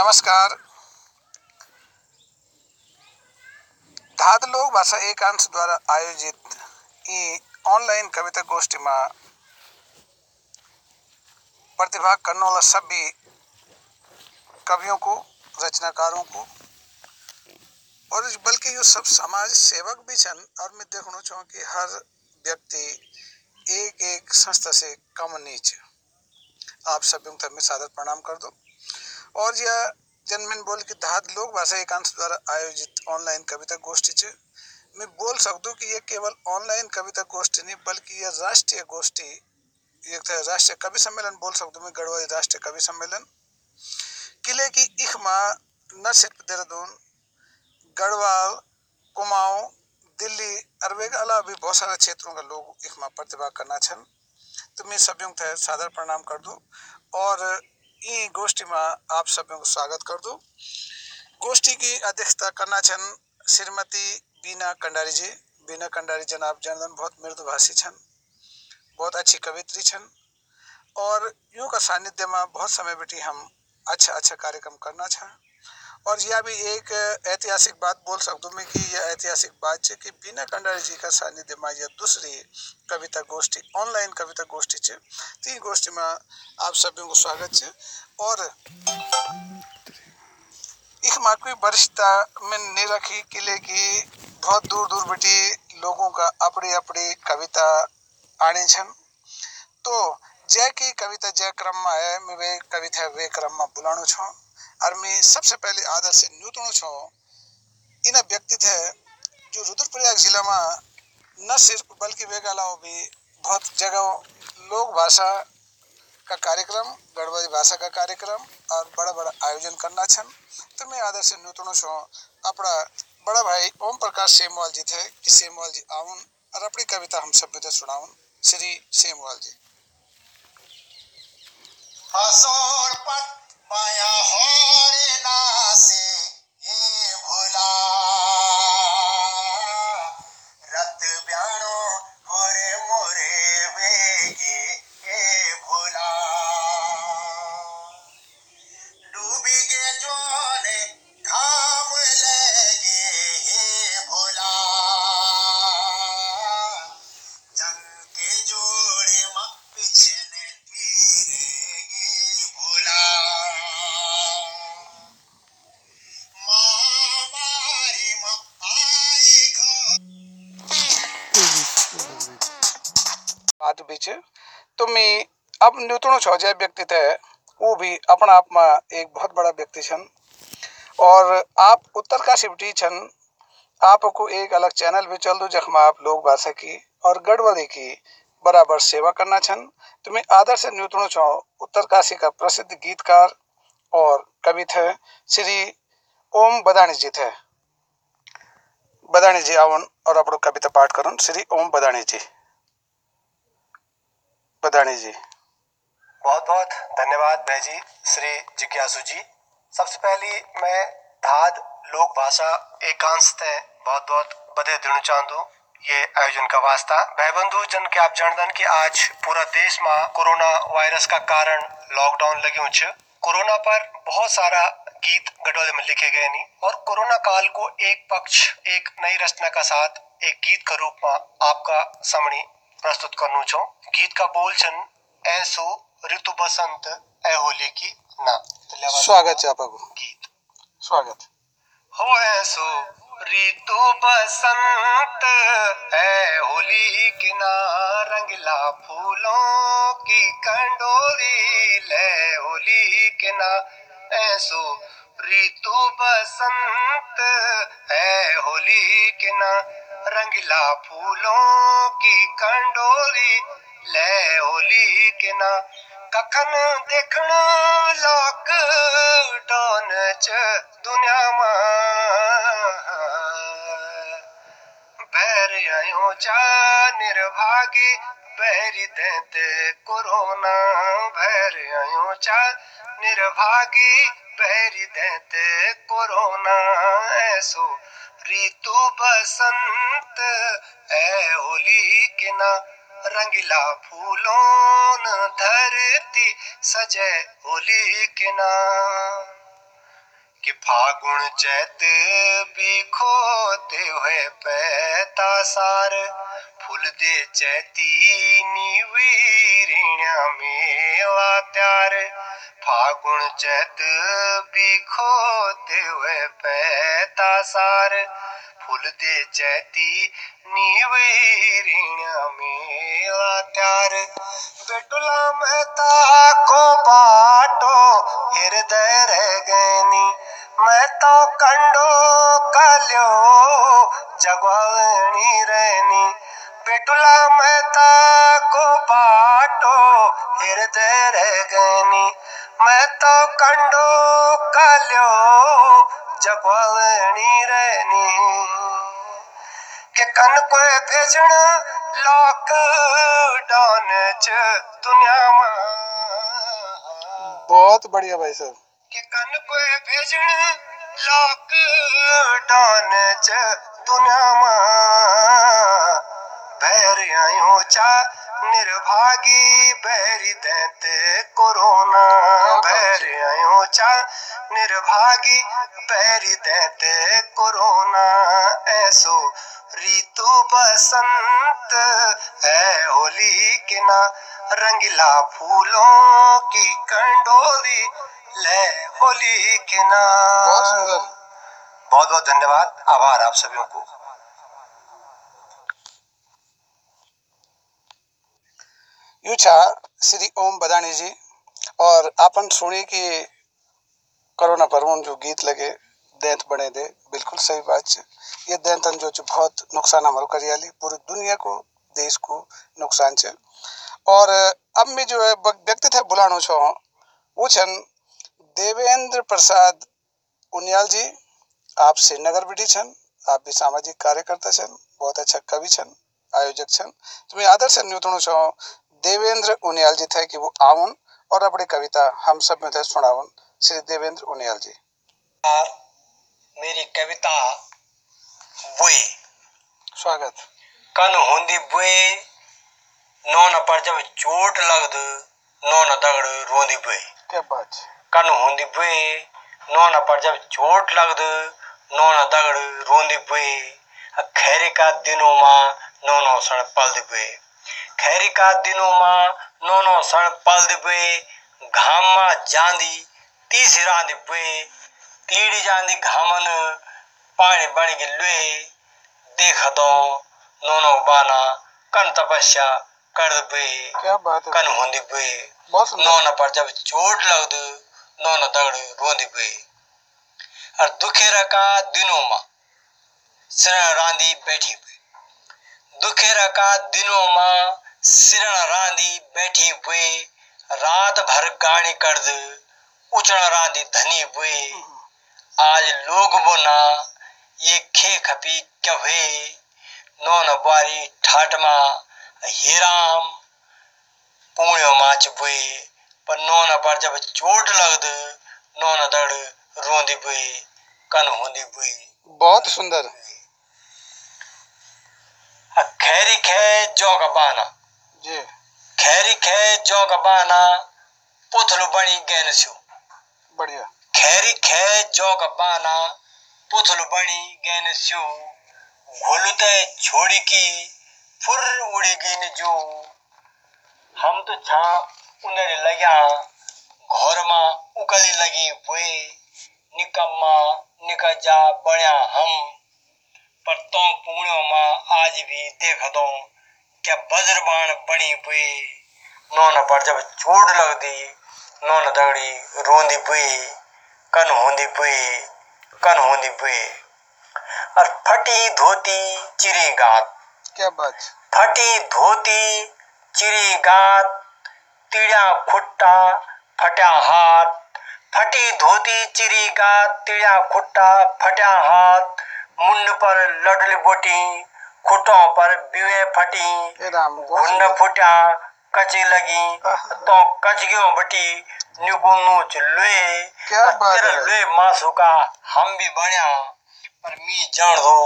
नमस्कार। धाद लोक भाषा एकांश द्वारा आयोजित यी ऑनलाइन कविता गोष्ठी में प्रतिभाग करने वाला सभी कवियों को, रचनाकारों को, और बल्कि यो सब समाज सेवक भी छन, और मैं देखना चाहूँ कि हर व्यक्ति एक एक संस्था से कम नीच। आप सभी मैं सादर प्रणाम कर दो। और यह जनमन बोल की धात लोक भाषा एकांश द्वारा आयोजित ऑनलाइन कविता गोष्ठी छ मैं बोल सकता कि यह केवल ऑनलाइन कविता गोष्ठी नहीं, बल्कि यह राष्ट्रीय गोष्ठी, एक राष्ट्रीय कवि सम्मेलन बोल सकता मैं, गढ़वाली राष्ट्रीय कवि सम्मेलन। किले की इखमा न सिर्फ़ देहरादून, गढ़वाल, कुमाऊं, दिल्ली वे के अलावा भी बहुत सारे क्षेत्रों का लोग इखमा प्रतिभाग करना छन। तो मैं सभी सादर प्रणाम कर दूँ। और यी गोष्ठी में आप सभी को स्वागत कर दू गोष्ठी की अध्यक्षता करना छन श्रीमती बीना कंडारी जी। बीना कंडारी जनाब जनदन बहुत मृदुभाषी छन, बहुत अच्छी कवित्री छन, और यूँ का सानिध्य में बहुत समय बेटी हम अच्छा अच्छा कार्यक्रम करना छा और यह भी एक ऐतिहासिक बात बोल सकता मैं कि यह ऐतिहासिक बात है कि बीना कंडारी जी का सानिध्य में यह दूसरी कविता गोष्ठी, ऑनलाइन कविता गोष्ठी है तीन गोष्ठी में आप सभी को स्वागत है और इस माकवी वरिष्ठता में नहीं रखी किले की, बहुत दूर दूर बेटी लोगों का अपनी अपनी कविता आने छन। तो जय की कविता जय क्रम में है, मैं वे कविता वे क्रम में बुलाणु छो। मैं सबसे पहले आदर से न्यूतणु छो इन व्यक्ति थे जो रुद्रप्रयाग जिला में न सिर्फ़ बल्कि वे अलावा भी बहुत जगह लोक भाषा का कार्यक्रम, गढ़वाली भाषा का कार्यक्रम और बड़ा बड़ा आयोजन करना छन। तो मैं आदर से न्यूतणु छो अपना बड़ा भाई ओम प्रकाश सेमवाल जी थे कि सेमवाल जी आउन और अपनी कविता हम सब में सुनाउन श्री सेमवाल जी। हसोर पट पाया होरे न्यूतणु छो जय व्यक्ति थे, वो भी अपना आप में एक बहुत बड़ा व्यक्ति छन। और आप उत्तरकाशी बेटी छन। आपको एक अलग चैनल भी चल दो, जखमा आप लोग भाषा की और गढ़वाली की बराबर सेवा करना छन। तो मैं आदर से न्यूतणु छो उत्तरकाशी का प्रसिद्ध गीतकार और कवि थे, श्री ओम बदाणी जी थे। बदाणी जी, आवन और अपनो कविता पाठ करन। श्री ओम बदाणी जी। बदाणी जी। बहुत बहुत धन्यवाद भाई जी श्री जिज्ञासु जी। सबसे पहली मैं धाद लोक भाषा एकांश ते बहुत बहुत बधाई देना चाहूँ ये आयोजन का वास्ता। भाई बंधु जन के आप जानदन कि आज पूरा देश में कोरोना वायरस का कारण लॉकडाउन लगे छ कोरोना पर बहुत सारा गीत गडोले में लिखे गए नहीं और कोरोना काल को एक पक्ष, एक नई रचना का साथ एक गीत का रूप में आपका सामने प्रस्तुत करना चाहूँ गीत का बोल छन, ऐसो ऋतु बसंत ए होली की ना स्वागत है आपको गीत. स्वागत. हो ऐसो ऋतु बसंत है होली के ना रंगला फूलों की कंडोरी ले होली के ना ऐसो ऋतु बसंत है होली के ना रंगला फूलों की कंडोरी ले होली के ना। कखन देखना लॉक डाउन च दुनिया बैर आयो चा निर्भागी, बैरी देते कोरोना। भैर आयो चा निर्भागी, बैरी देते कोरोना। ऐसो ऋतु बसंत है होली के ना रंगीला फूलों धरती, सजे होली के ना कि फागुन चैत भी खोते हुए पैता सार फूल दे चैती नीवीरिणा मेवा त्यार। फागुन चैत भी खोते हुए पैता सार फूल दे चैती नीवीरिणा मेवा त्यार। बेटुला मेहता को बाटो, हृदय रह गैनी मैं तो कंडो कल्यो जगवानी रहनी बेटुला मेहता को बाटो, हृदय रह गैनी मैं तो कंडो कल्यो जगवानी रहनी के कन को भेजण लॉकडाउन च दुनिया माँ। बहुत बढ़िया भाई साहब। के कन को भेजण लॉकडाउन च दुनिया माँ। भैर आयो चा निर्भागी बैरी दैत कोरोना। भैर आयो चा निर्भागी बैरी दैत कोरोना। ऐसो ऋतु बसंत है होली के ना। रंगीला फूलों की कंडोली ले होली के ना। बहुत सुंदर। बहुत बहुत धन्यवाद। आभार आप सभी को। यू छा श्री ओम बदानी जी और आपन सुनी कि कोरोना पर जो गीत लगे, दैंत बने दे। बिल्कुल सही बात है ये दैंतन जो बहुत नुकसान हमारो करियाली पूरी दुनिया को, देश को नुकसान है और, अब मैं जो है व्यक्ति थे बुलानो छो वो छन, देवेंद्र प्रसाद उनियाल जी। आप श्रीनगर बिटी छन, आप भी सामाजिक कार्यकर्ता छन, बहुत अच्छा कवि छन, आयोजक छन। तो मैं आदर से न्यूतणो छो देवेंद्र उनियाल जी थे कि वो आवन और अपनी कविता हम सब में थे सुनावन श्री देवेंद्र उनियाल जी। मेरी कविता बुए। स्वागत। कन होंदी बुए नौन पर जब चोट लगद नौन दगड़ रोंदी बुए। क्या बात कन होंदी बुए नौन पर जब चोट लगद नौन दगड़ रोंदी बुए। खैरी का दिनों माँ नौनो सण पलद बुए। खैरी का दिनों माँ नौनो सण पलद बुए। घाम माँ जांदी तीसरी रांदी बुए तीड़ी जांदी घामन पानी बण के लुए देख दो नोनो बाना कन तपस्या कर क्या बात है? कन होंदी नौन पर जब चोट लगद नौन दगड़ रोंदी बुए और दुखेरा का दिनों माँ सिरण रांदी बैठी हुई दुखेरा का दिनों माँ सिरण रांदी बैठी हुए रात भर गाड़ी कर्द उचण रांदी धनी हुए। आज लोग बोना ये खे खपी हुए? नौन बारी ठाटमा हिराम पुण्यो माच बुए पर नौन पर जब चोट लगद नौन दड़ रोंदी बुए कन होंदी बुए बहुत सुंदर। खैरी खे जौ का बाना। जी। खैरी खे जौ का बाना पुथलु बणी गैन स्यो। बढ़िया। खैरी खे जौ बाना पुथलु बणी गैन घोलु ते छोड़ी की, फुर उड़ी गई न जो। हम तो छा उनरे लग्या, घर मा उकली लगी हुए निकम्मा निकजा बण्या हम। पर तो पुण्यो मा आज भी देख दो क्या वज्रबाण बनी हुए नौन पर जब चोट लगदी नौन दगड़ी रोंदी बुए कन होंदी बुए कन होंदी बुए और फटी धोती चिरी गात क्या बात फटी धोती चिरी गात तिड़ा खुट्टा फट्या हाथ फटी धोती चिरी गात तिड़ा खुट्टा फटा हाथ मुंड पर लडली बोटी खुटों पर बिवे फटी ए राम कची लगी तो कचगियों बटी निगु नोच लुए। तेरा है? लुए मासू का हम भी बण्या पर मी जान दो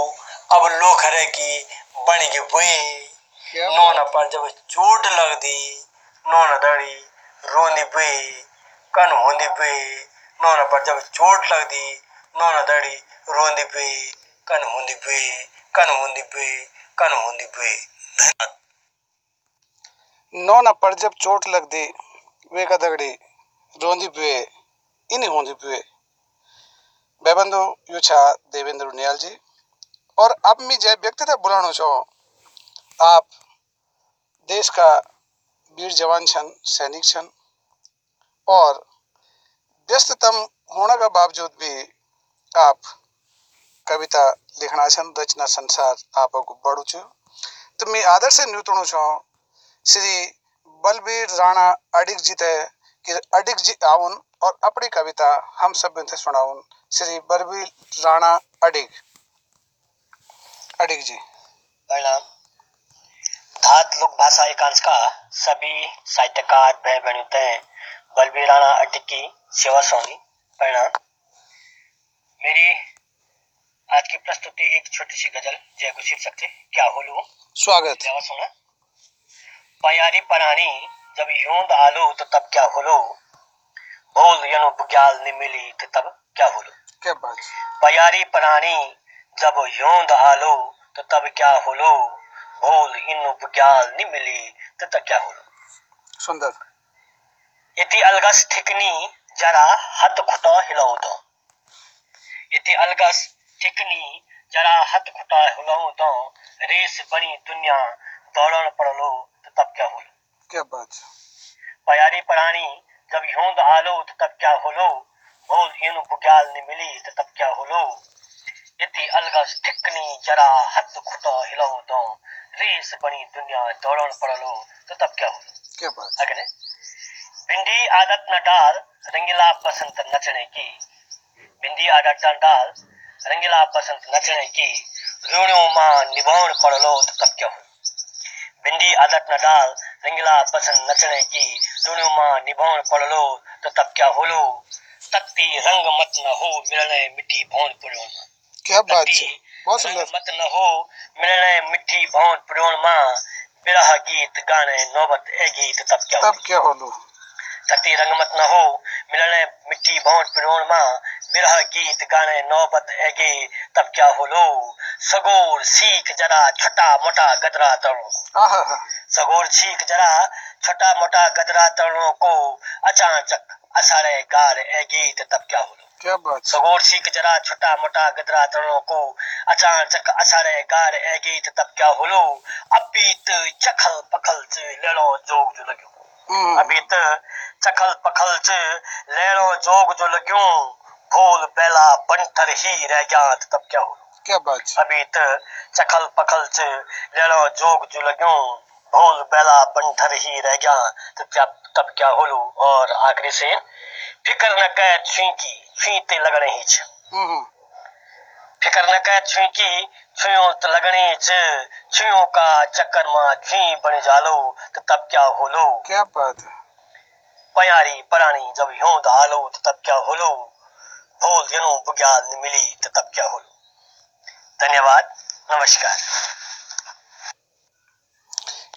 अब लोखरे की बन के बुए। क्या पर जब चोट लगदी नौन दड़ी रोंदी बुए कन होंदी बुए। नौन पर जब चोट लगदी नौना दड़ी रोंदी पे कन होंदी पे कन होंदी पे कन होंदी पे नौ न पर जब चोट लग दी, वे का दगड़ी रोंदी पुए इन्हीं होंदी पुए बेबंदो, यू छा देवेंद्र नियाल जी। और अब मैं जय व्यक्ति तक बुलाना चाहो आप देश का वीर जवान छन, सैनिक छन। और व्यस्ततम होने का बावजूद भी आप कविता लिखना छन, रचना, संसार आपको बड़ू छु। तो मैं आदर से न्यूतणु चाहो श्री बलबीर राणा अडिग जी ते कि अडिग जी आउन और अपनी कविता हम सब थे सुनाउन श्री बलबीर राणा अडिग। अडिग जी। प्रणाम। धात लोक भाषा एकांश का सभी साहित्यकार भाई बहनों ते बलबीर राणा अड्डी की सेवा सोनी प्रणाम। मेरी आज की प्रस्तुति एक छोटी सी गज़ल। जय को शीर्षक क्या होलू स्वागत। सेवा सुना? पयारी परानी जब योंद आलो तो तब क्या होलो? भोल यनो बुग्याल ने मिली तो तब क्या होलो? क्या बात पयारी परानी जब योंद आलो तो तब क्या होलो? भोल इन बुग्याल नि मिली तो तब क्या होलो? सुंदर। इति अलगस ठिकनी जरा हथ खुटा हिलाऊ दो इति अलगस ठिकनी जरा हथ खुटा हिलाऊ दो रेस बनी दुनिया दौड़न पड़लो। तो तब क्या होलो क्या बात पयारी परानी जब योंद आलो तो तब क्या होलो? भोल इन बुग्याल नि मिली तो तब क्या होलो? यति अलगस ठिकनी जरा हथ खुटा हिलाऊ दो। रेस बनी दुनिया दौड़न पड़लो तो तब क्या होलो? क्या बात अगले भिंडी आदत न डाल रंगीला बसंत नचने की। भिंडी आदत न डाल रंगीला बसंत नचने की। ऋणों माँ निभाउन पड़लो तो तब क्या हो भिंडी आदत न डाल रंगीला बसंत नचने की ऋणों माँ निभाउन पड़लो तो तब क्या होलो? तकती रंग मत न हो मिलने मिट्टी भौन पुड़ों क्या बात है बहुत सुंदर। मत न हो मिलने मिट्टी भौन पुड़ों माँ। बिरह गीत गाने नौबत ए गीत तब क्या हो तब क्या होलू? तती रंगमत न हो मिलने मिट्टी भौंट पिरोण माँ। बिरह गीत गाने नौबत एगे तब क्या होलो? सगोर सीख जरा छोटा मोटा गदरा आहा सगोर सीख जरा छोटा मोटा गदरा तरणों को अचानक असरे गार ए गीत तब क्या होलो? क्या बात सगोर सीख जरा छोटा मोटा गदरा तरणों को अचानक असरे गार ए गीत तब क्या होलो? अबीत चखल पखल च लेलो जोग जो लग्यो। हम्म, अभी त चखल पखल च लैणो जोग जो लग्यूं। फूल बेला बनठर ही रह गया त तब क्या हो क्या बात अभी तो चखल पखल च लैणो जोग जो लग्यूं फूल बेला बनठर ही रह गया त क्या तब क्या होलू? और आखिरी से फिकर न कह छुई की छुई ते लगने ही छ। हम्म, फिकर न कह छुई की छुयो तो लगने छ। छुयो का चक्कर माँ छुई बन जालो तो तब क्या होलो? क्या बात है? पयारी परानी जब यूँ दालो तो तब क्या होलो? भोल जनो बुग्याल मिली तो तब क्या होलो धन्यवाद, नमस्कार।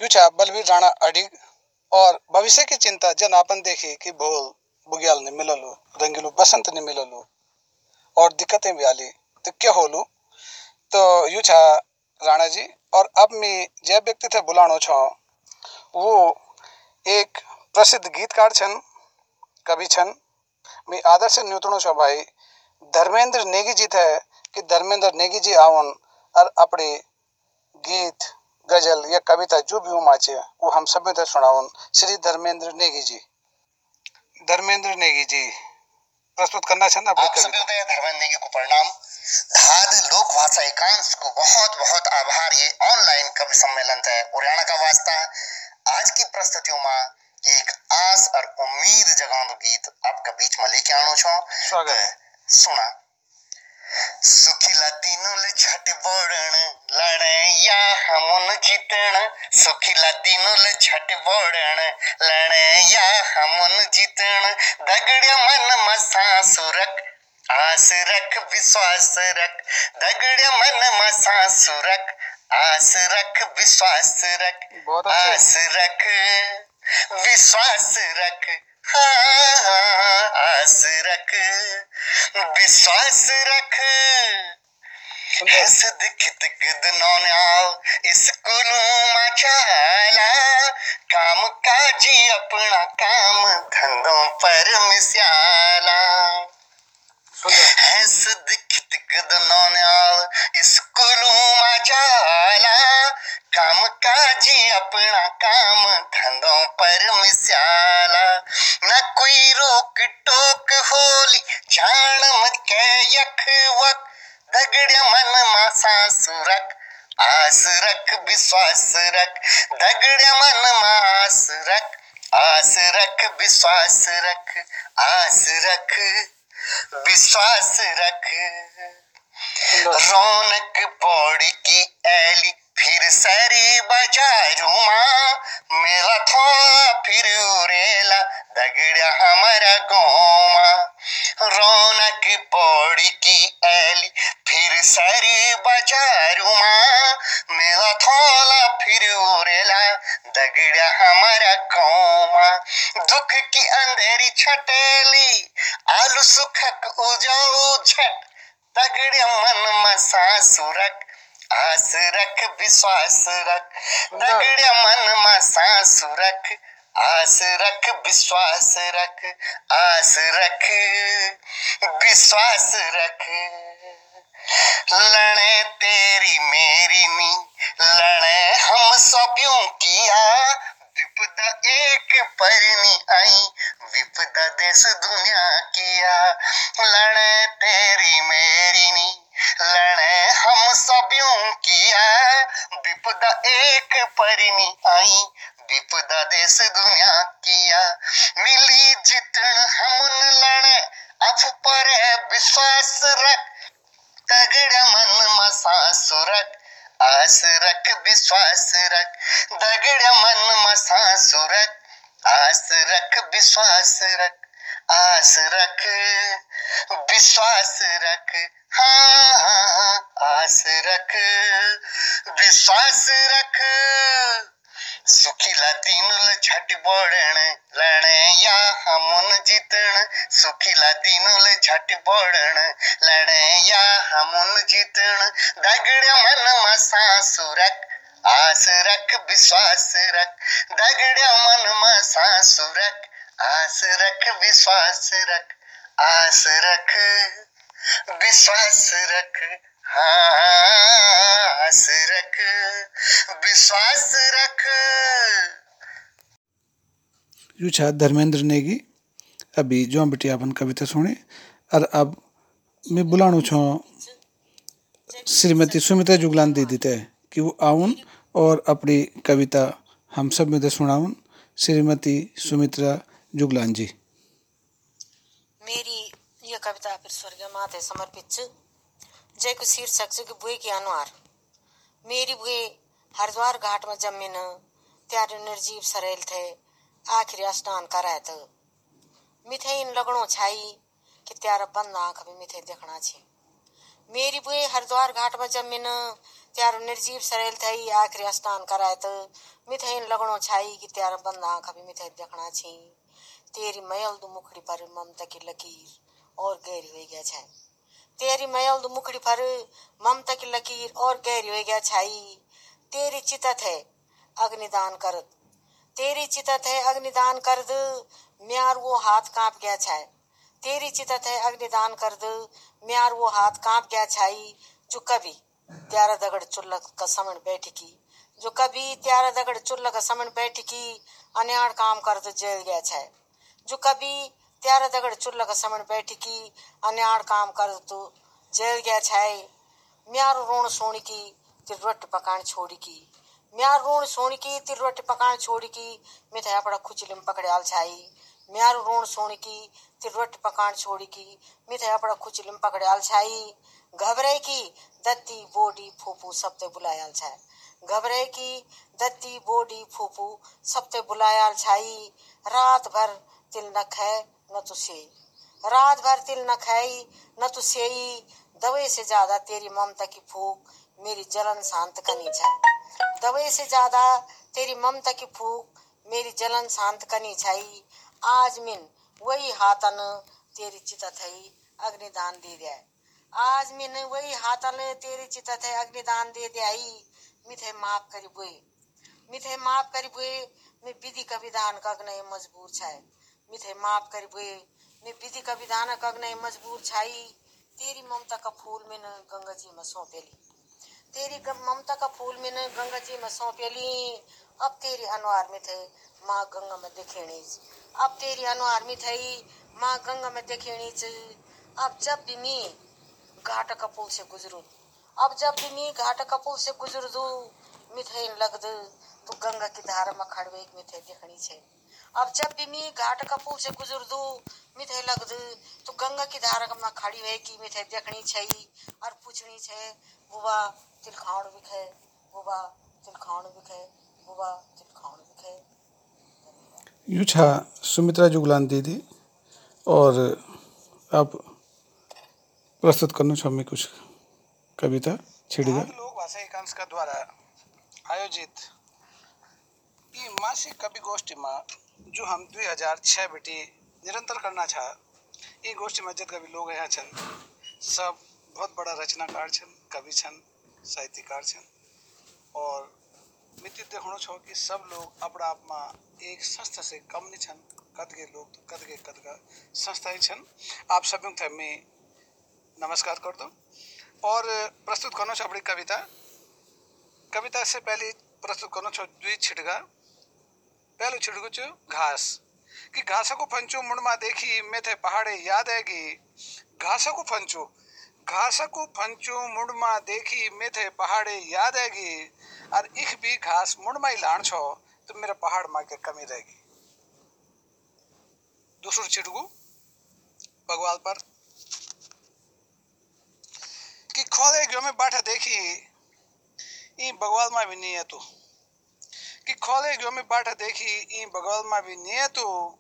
यू बलवीर राणा अडिग और भविष्य की चिंता जन आपन देखी कि भोल बुग्याल ने मिललू, रंगीलू बसंत ने मिललू और दिक्कतें भी आली। तो क्या होलू? तो यू छा, राणा जी, और अब मैं जय व्यक्ति थे बुलानो छो, वो एक प्रसिद्ध गीतकार छन, कवि छन मैं से न्यूतणो छो भाई। धर्मेंद्र नेगी जी थे कि धर्मेंद्र नेगी जी आवन और अपने गीत गज़ल या कविता जो भी उमा चे वो हम सब तक सुनाउन श्री धर्मेंद्र नेगी जी। धर्मेंद्र नेगी जी प्रस्तुत करना चाहना अपनी सभी कविता धर्मेंद्र नेगी को प्रणाम। धाद लोक भाषा एकांश को बहुत बहुत आभार। ये ऑनलाइन कवि सम्मेलन है उरियाणा का वास्ता। आज की प्रस्तुतियों में एक आस और उम्मीद जगाउं गीत आपका बीच में लेके आनो छो। स्वागत सुना। सुखिला तीनों ले झट बोड़न लड़े या हमन जीतन सुखिला तीनों ले झट बोड़न लड़े या हमन जीतन दगड़ मन मसा सुरक आस रख विश्वास रख। दगड़ मन मसा सुरक आस रख विश्वास रख। आस रख। विश्वास रख हाँ आस रख विश्वास रख। हसद खितक दनौन्याल स्कूलों में चाला। काम काजी अपना काम धंधों पर मिस्याला हसद खितक दनौन्याल स्कूलों में जाला काम काजी अपना काम धंधों पर मिस्याला न कोई रोक टोक होली जान मत के यख वक दगड़ मन मा सांस रख आस रख विश्वास रख। दगड़ मन मास रख आस रख विश्वास रख आस रख विश्वास रख। रौनक पौड़ी की ऐली फिर सरी बाजारू माँ मेला थोड़ा फिर उरेला दगड़ा हमारा गाँव रौनक पौड़ी की ऐली, फिर सरी बाजारू माँ मेला थोड़ा फिर उरेला दगड़ा हमारा गाँव दुख की अंधेरी छटेली, आलू सुखक उजाऊ झट दगड़ मन मसा सुरक आस रख विश्वास रख दगड़ मन मसा सुरख आस रख विश्वास रख आस रख विश्वास रख। लड़े तेरी मेरी नी लड़े हम सब्यों किया। विपदा एक परनी आई विपदा देश दुनिया किया। लड़े विश्वास रख आस रख विश्वास रख हाँ हाँ, आस रख विश्वास रख। सुखीला दीनुल झट बोड़ण लड़े या हमुन जीतण। सुखीला दीनुल झट बोड़ण लड़े या हमुन जीतण। दगड़ मन मसा सुरख आस रख विश्वास रख। दगड़ मन मसा सुरख आस रख, विश्वास रख, आस रख, विश्वास रख हाँ आस रख, विश्वास रख। यू छा धर्मेंद्र नेगी, अभी जो बिटिया अपन कविता सुनी, और अब मैं बुलाणु छो श्रीमती सुमित्रा जुगलान दीदी ते, कि वो आउन और अपनी कविता हम सब में सुनाउन। श्रीमती सुमित्रा जुगलान जी। मेरी यह कविता फिर स्वर्गीय माते समर्पित जय को शीर्षक छ कि बुए के अनुहार। मेरी बुए हरिद्वार घाट में ज़मीन त्यारे निर्जीव सरेल थे, आखिरी स्नान कराए थ मिथे इन लगणो छाई कि त्यारा बंद आँख में मिथे देखना छे। मेरी बुए हरिद्वार घाट में ज़मीन त्यारो निर्जीव सरेल थई आखिरी स्नान कराए त मिथे इन लगणो छाई कि त्यारा बंद आँख में मिथे देखना छी। तेरी मयल दु मुखड़ी पर ममता की लकीर और गहरी हो गया छाई। तेरी मयल दु मुखड़ी पर ममता की लकीर और गहरी हो गया छाई। तेरी चितत है अग्निदान करत। तेरी चितत है अग्निदान कर द म्यार वो हाथ काँप गया छाय तेरी चितत है अग्निदान कर द म्यार वो हाथ काँप गया छाई। जो कभी त्यारा दगड़ चुल्ला का समण बैठी की जो कभी त्यारा दगड़ चुल्ला का समण बैठी की अन्याड़ काम कर द जल गया छाय जो कभी त्यारा दगड़ चुल्ला का समण बैठी की अन्याड़ काम कर तो जल गया छाय म्यारो रोण सोनी की, तिर रोटी पकाण छोड़ी की। म्यार रोण सोनी की, तिर रोटी पकाण छोड़ी की मिठाई अपड़ा खुचलिम पकड़े आल छाई। म्यारो रोण सोनी की, तिर रोटी पकाण छोड़ी की मिठाई अपड़ा खुचलिम पकड़े आल छाई। घबरे की, दत्ती, बोडी, फूफू सब सबते बुलायाल छाय घबरे की, दत्ती, बोडी, फूफू सबते बुलायाल छाई। रात भर तिल न खाए, न तो से रात भर तिल न खाई, न तो सेई। दवे से ज़्यादा तेरी ममता की फूक मेरी जलन शांत करनी छाई। दवे से ज़्यादा तेरी ममता की फूक मेरी जलन शांत करनी छाई। आज मिन वही हाथन तेरी चितत है अग्निदान दे दिया आज मिन वही हाथन तेरी चितत है अग्निदान दे दिया मिथे माफ़ करी बुए। मिथे माफ़ करी बुए, मैं विधि का विधान कग नहीं मजबूर छाए मिथे माफ़ करी बुए मैं विधि का विधान कग नहीं मजबूर छाई। तेरी ममता का फूल में न गंगा जी में सौंपेली। तेरी ममता का फूल में न गंगा जी में सौंपेली। अब तेरी अनुहार में थे माँ गंगा में देखेणी अब तेरी अनुहार में थई माँ गंगा में देखेणी अब जब भी मी घाट का पुल से गुजरू। अब जब भी मी घाट का पुल से गुजर दू मिथे लगद तो गंगा की धारा में खड़वे मिथे दिखनी छे। अब जब भी मी घाट का पुल से गुजर दू मिथे लगद तो गंगा की धारा में खड़ी है कि मिथे देखनी छई और पूछनी छे बुबा तिलखाउण बिखे बुबा तिलखाउण बिखे बुबा तिलखाउण बिखे। यूँ छा सुमित्रा जुगलान दीदी और अब प्रस्तुत करनु छ कुछ कविता छिड़गा लोक भाषा एकांश का द्वारा आयोजित यी मासिक कवि गोष्ठीमा जो हम दुई हज़ार छः बेटी निरंतर करना छ गोष्ठी में जत कवि लोग यहाँ छन्, सब बहुत बड़ा रचनाकार छन्, कवि छन्, साहित्यकार छन्। और मिति देखणो छ कि सब लोग अपना आप में एक संस्था से कम नहीं छन्, कदके लोग तो कदके कदका संस्था ही छन्। आप थे मैं नमस्कार कर दूँ और प्रस्तुत करना छ अपनी कविता। कविता से पहले प्रस्तुत करना दुई छिटगा पहलो छिटगु छु घास। कि घासको फन्चो मुडमा देखि, मेथे पहाडे याद आएगी घासको फन्चो घासको फन्चो मुडमा देखि, मेथे पहाडे याद आएगी और इख भी घास मुडमा ही लाण छो तो मेरा पहाड़ मा के कमी रहेगी। दूसरो छिटगु बगवाल पर। कि खोले गयो में बाठा देखी कि खोले गयो में बाठा देखी, ई बगवाल मा भी नहीं है तू।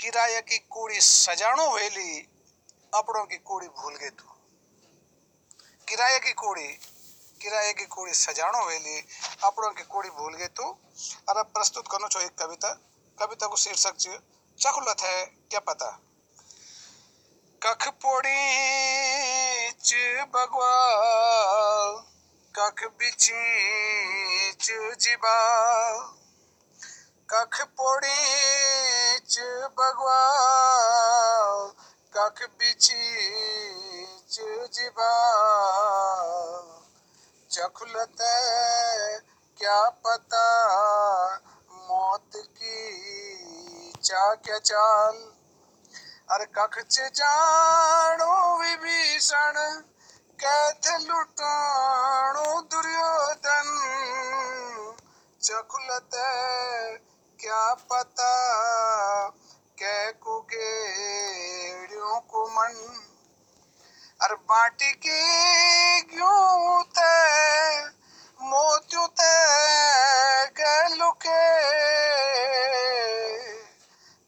किराया की कूड़ी सजाणो वेली अपड़ों की कूड़ी भूल गए तू। किराया की कूड़ी किराए की कूड़ी सजाणो वेली अपड़ों की कूड़ी भूल गए तू। अब प्रस्तुत करनो छो एक कविता। कविता को शीर्षक छ चखुलत है, क्या पता? कख पोड़ी च कख बिची च जिबा कख पोड़ी च कख बिची च जिबा चखुलत क्या पता मौत की चा क्या चाल, अरे कख च जानो विभीषण। कैथे लुटाणो दुर्योधन। चखुलत क्या पता कै कुगेड़ियों को मन। अरे बाटी की क्यों ते मोतियों ते गैलु के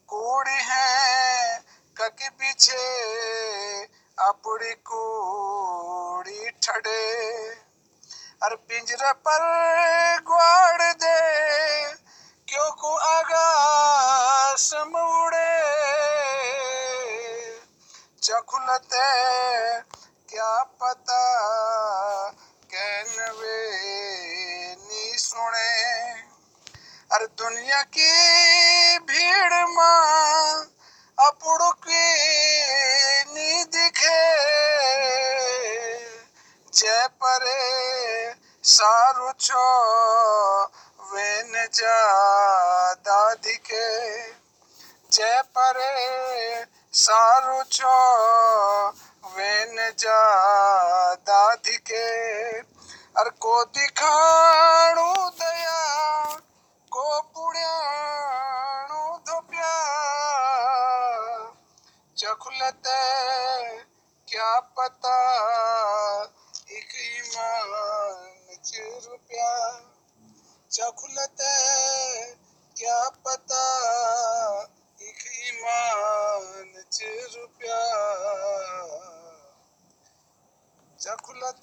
कूड़ी है, ककी पीछे अपड़ी कूड़ी ठड़े। अरे पिंजरा पर ग्वाड़ दे, क्यों को आगास मुड़े? चखुलते क्या पता कहनवे नी सुने। अरे दुनिया की भीड़ माँ, अपड़ो की जय परे सारू छो वेन जा दादी के। जय परे सारू छो वेन जा दादी के। अर को दिखाणु दया, को पुण्याणु धोप्या। चखुलत क्या पता एक ईमान च रुपया चखुलत क्या पता एक ईमान च रुपया चखुलत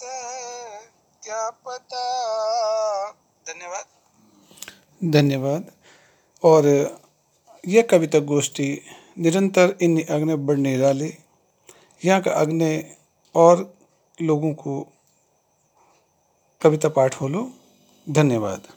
क्या पता? धन्यवाद। धन्यवाद। और यह कविता गोष्ठी निरंतर इन अग्नि बढ़ने वाली यहाँ का अग्नि और लोगों को कविता पाठ होलो धन्यवाद।